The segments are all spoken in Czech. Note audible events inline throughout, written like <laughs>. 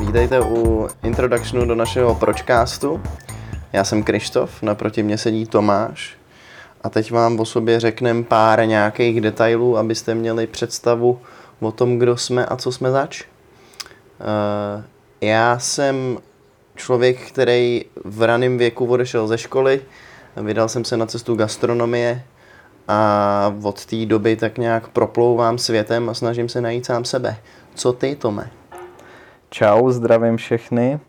Vítejte u introdukčnu do našeho pročkástu. Já jsem Krištof, naproti mě sedí Tomáš. A teď vám o sobě řekneme pár nějakých detailů, abyste měli představu o tom, kdo jsme a co jsme zač. Uh, já jsem člověk, který v raném věku odešel ze školy, vydal jsem se na cestu gastronomie a od té doby tak nějak proplouvám světem a snažím se najít sám sebe. Co ty, Tome? Čau, zdravím všechny.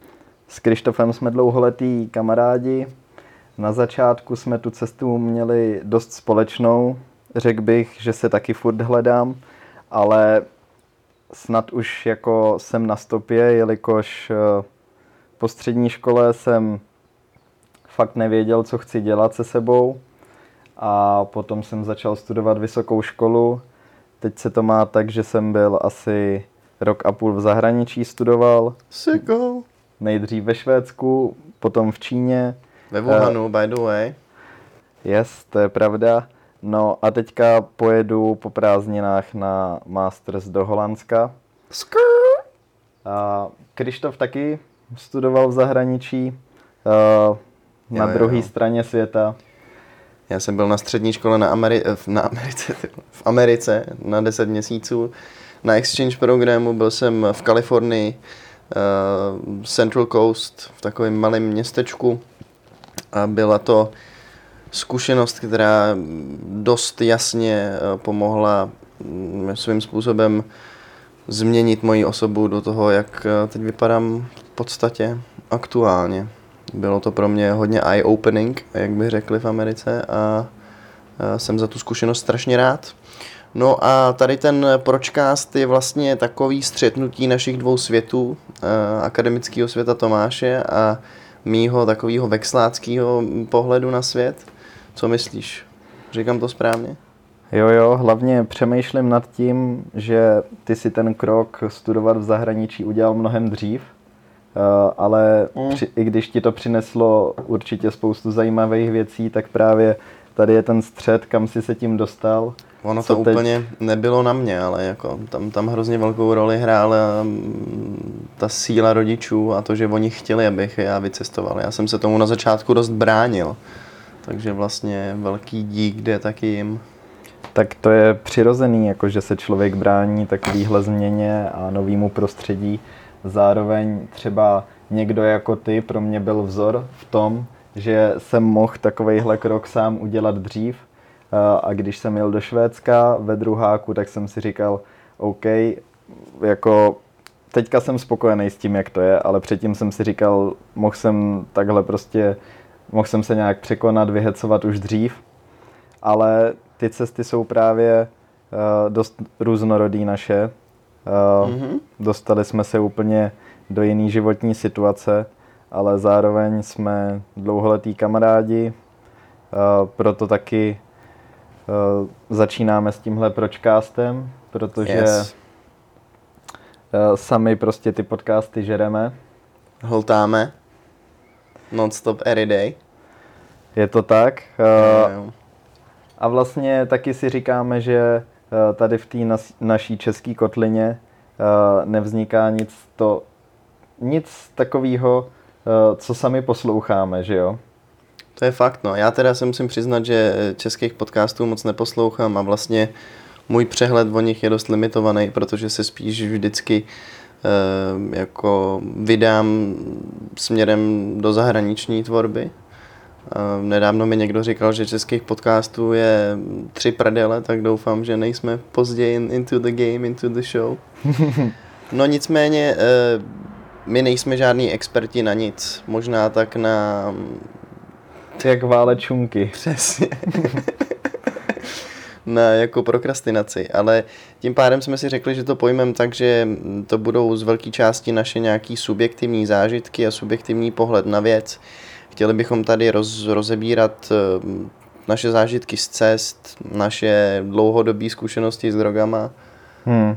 S Krištofem jsme dlouholetí kamarádi. Na začátku jsme tu cestu měli dost společnou. Řekl bych, že se taky furt hledám, ale snad už jako jsem na stopě, jelikož eh, po střední škole jsem fakt nevěděl, co chci dělat se sebou a potom jsem začal studovat vysokou školu. Teď se to má tak, že jsem byl asi rok a půl v zahraničí studoval. Siko. Nejdřív ve Švédsku, potom v Číně. Ve Wuhanu, uh, by the way. Yes, to je pravda. No a teďka pojedu po prázdninách na Masters do Holandska. Skrr. A Krištof taky studoval v zahraničí, uh, na druhé straně světa. Já jsem byl na střední škole na, Ameri- na Americe, v Americe na 10 měsíců. Na exchange programu byl jsem v Kalifornii, uh, Central Coast, v takovém malém městečku. A byla to zkušenost, která dost jasně eh, pomohla mm, svým způsobem změnit moji osobu do toho, jak eh, teď vypadám v podstatě aktuálně. Bylo to pro mě hodně eye-opening, jak by řekli v Americe a jsem za tu zkušenost strašně rád. No a tady ten pročkást je vlastně takový střetnutí našich dvou světů, akademického světa Tomáše a mýho takového vexláckého pohledu na svět. Co myslíš? Říkám to správně? Jo, jo, hlavně přemýšlím nad tím, že ty si ten krok studovat v zahraničí udělal mnohem dřív, Eh, ale mm. při, i když ti to přineslo určitě spoustu zajímavých věcí, tak právě tady je ten střed, kam si se tím dostal. Ono to teď... úplně nebylo na mě, ale jako tam, tam hrozně velkou roli hrála mm, ta síla rodičů a to, že oni chtěli, abych já vycestoval. Já jsem se tomu na začátku dost bránil, takže vlastně velký dík jde taky jim. Tak to je přirozený, jako že se člověk brání takovýhle změně a novýmu prostředí. Zároveň třeba někdo jako ty pro mě byl vzor v tom, že jsem mohl takovejhle krok sám udělat dřív. A když jsem jel do Švédska ve druháku, tak jsem si říkal, OK, jako teďka jsem spokojený s tím, jak to je, ale předtím jsem si říkal, mohl jsem takhle prostě, mohl jsem se nějak překonat, vyhecovat už dřív, ale ty cesty jsou právě uh, dost různorodý naše mm-hmm. Dostali jsme se úplně do jiné životní situace, ale zároveň jsme dlouholetí kamarádi, proto taky začínáme s tímhle pročkástem, protože yes. sami prostě ty podcasty žereme. Holtáme. Non-stop every day. Je to tak. A vlastně taky si říkáme, že Eh, tady v té naší české kotlině eh, nevzniká nic to, nic takového, eh, co sami posloucháme, že jo? To je fakt, no. Já teda se musím přiznat, že českých podcastů moc neposlouchám a vlastně můj přehled o nich je dost limitovaný, protože se spíš vždycky e, jako vydám směrem do zahraniční tvorby Nedávno mi někdo říkal, že českých podcastů je tři prdele, tak doufám, že nejsme později into the game, into the show. <laughs> No nicméně, eh, my nejsme žádní experti na nic. Možná tak na... Jak válečunky. Přesně. <laughs> na jako prokrastinaci, ale tím pádem jsme si řekli, že to pojmem tak, že to budou z velké části naše nějaký subjektivní zážitky a subjektivní pohled na věc. Chtěli bychom tady roz, rozebírat eh, naše zážitky z cest, naše dlouhodobé zkušenosti s drogama hmm.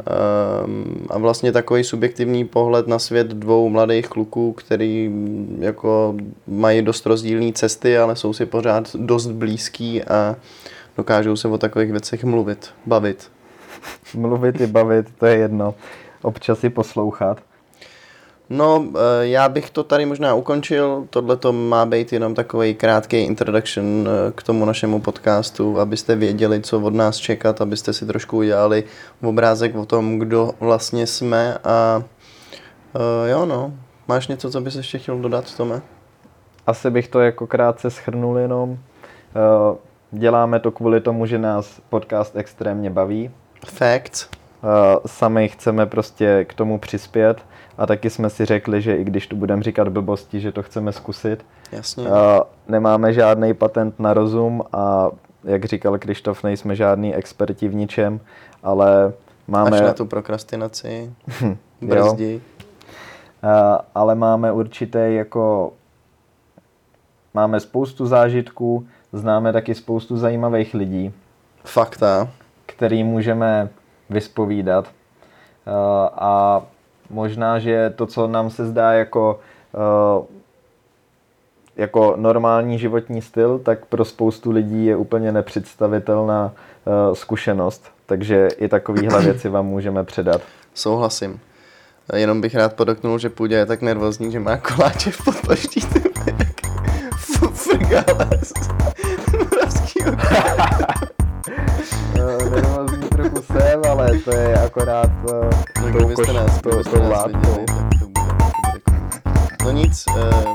um, a vlastně takový subjektivní pohled na svět dvou mladých kluků, který jako mají dost rozdílné cesty, ale jsou si pořád dost blízký a dokážou se o takových věcech mluvit, bavit. Mluvit i bavit, to je jedno. Občas si poslouchat. No, eh, já bych to tady možná ukončil. Tohle to má být jenom takový krátký introduction eh, k tomu našemu podcastu, abyste věděli, co od nás čekat, abyste si trošku udělali obrázek o tom, kdo vlastně jsme a uh, jo no, máš něco, co bys ještě chtěl dodat, Tome? Asi bych to jako krátce schrnul jenom. Děláme to kvůli tomu, že nás podcast extrémně baví. Facts. Uh, sami chceme prostě k tomu přispět a taky jsme si řekli, že i když tu budeme říkat blbosti, že to chceme zkusit. Jasně. Uh, nemáme žádný patent na rozum a jak říkal Krištof, nejsme žádný experti v ničem, ale máme... Až na tu prokrastinaci, <laughs> brzdi. Uh, ale máme určité jako... Máme spoustu zážitků, známe taky spoustu zajímavých lidí. Fakta. Který můžeme vyspovídat. Uh, a možná, že to, co nám se zdá jako, uh, jako normální životní styl, tak pro spoustu lidí je úplně nepředstavitelná uh, zkušenost. Takže i takovéhle <clears throat> věci vám můžeme předat. Souhlasím. Jenom bych rád podotknul, že Půdě je tak nervózní, že má koláče v podpaští. Frgales. Moravský to je akorát uh, no, tou, koš, nás, to, to látkou. To to bude cool. No nic, um,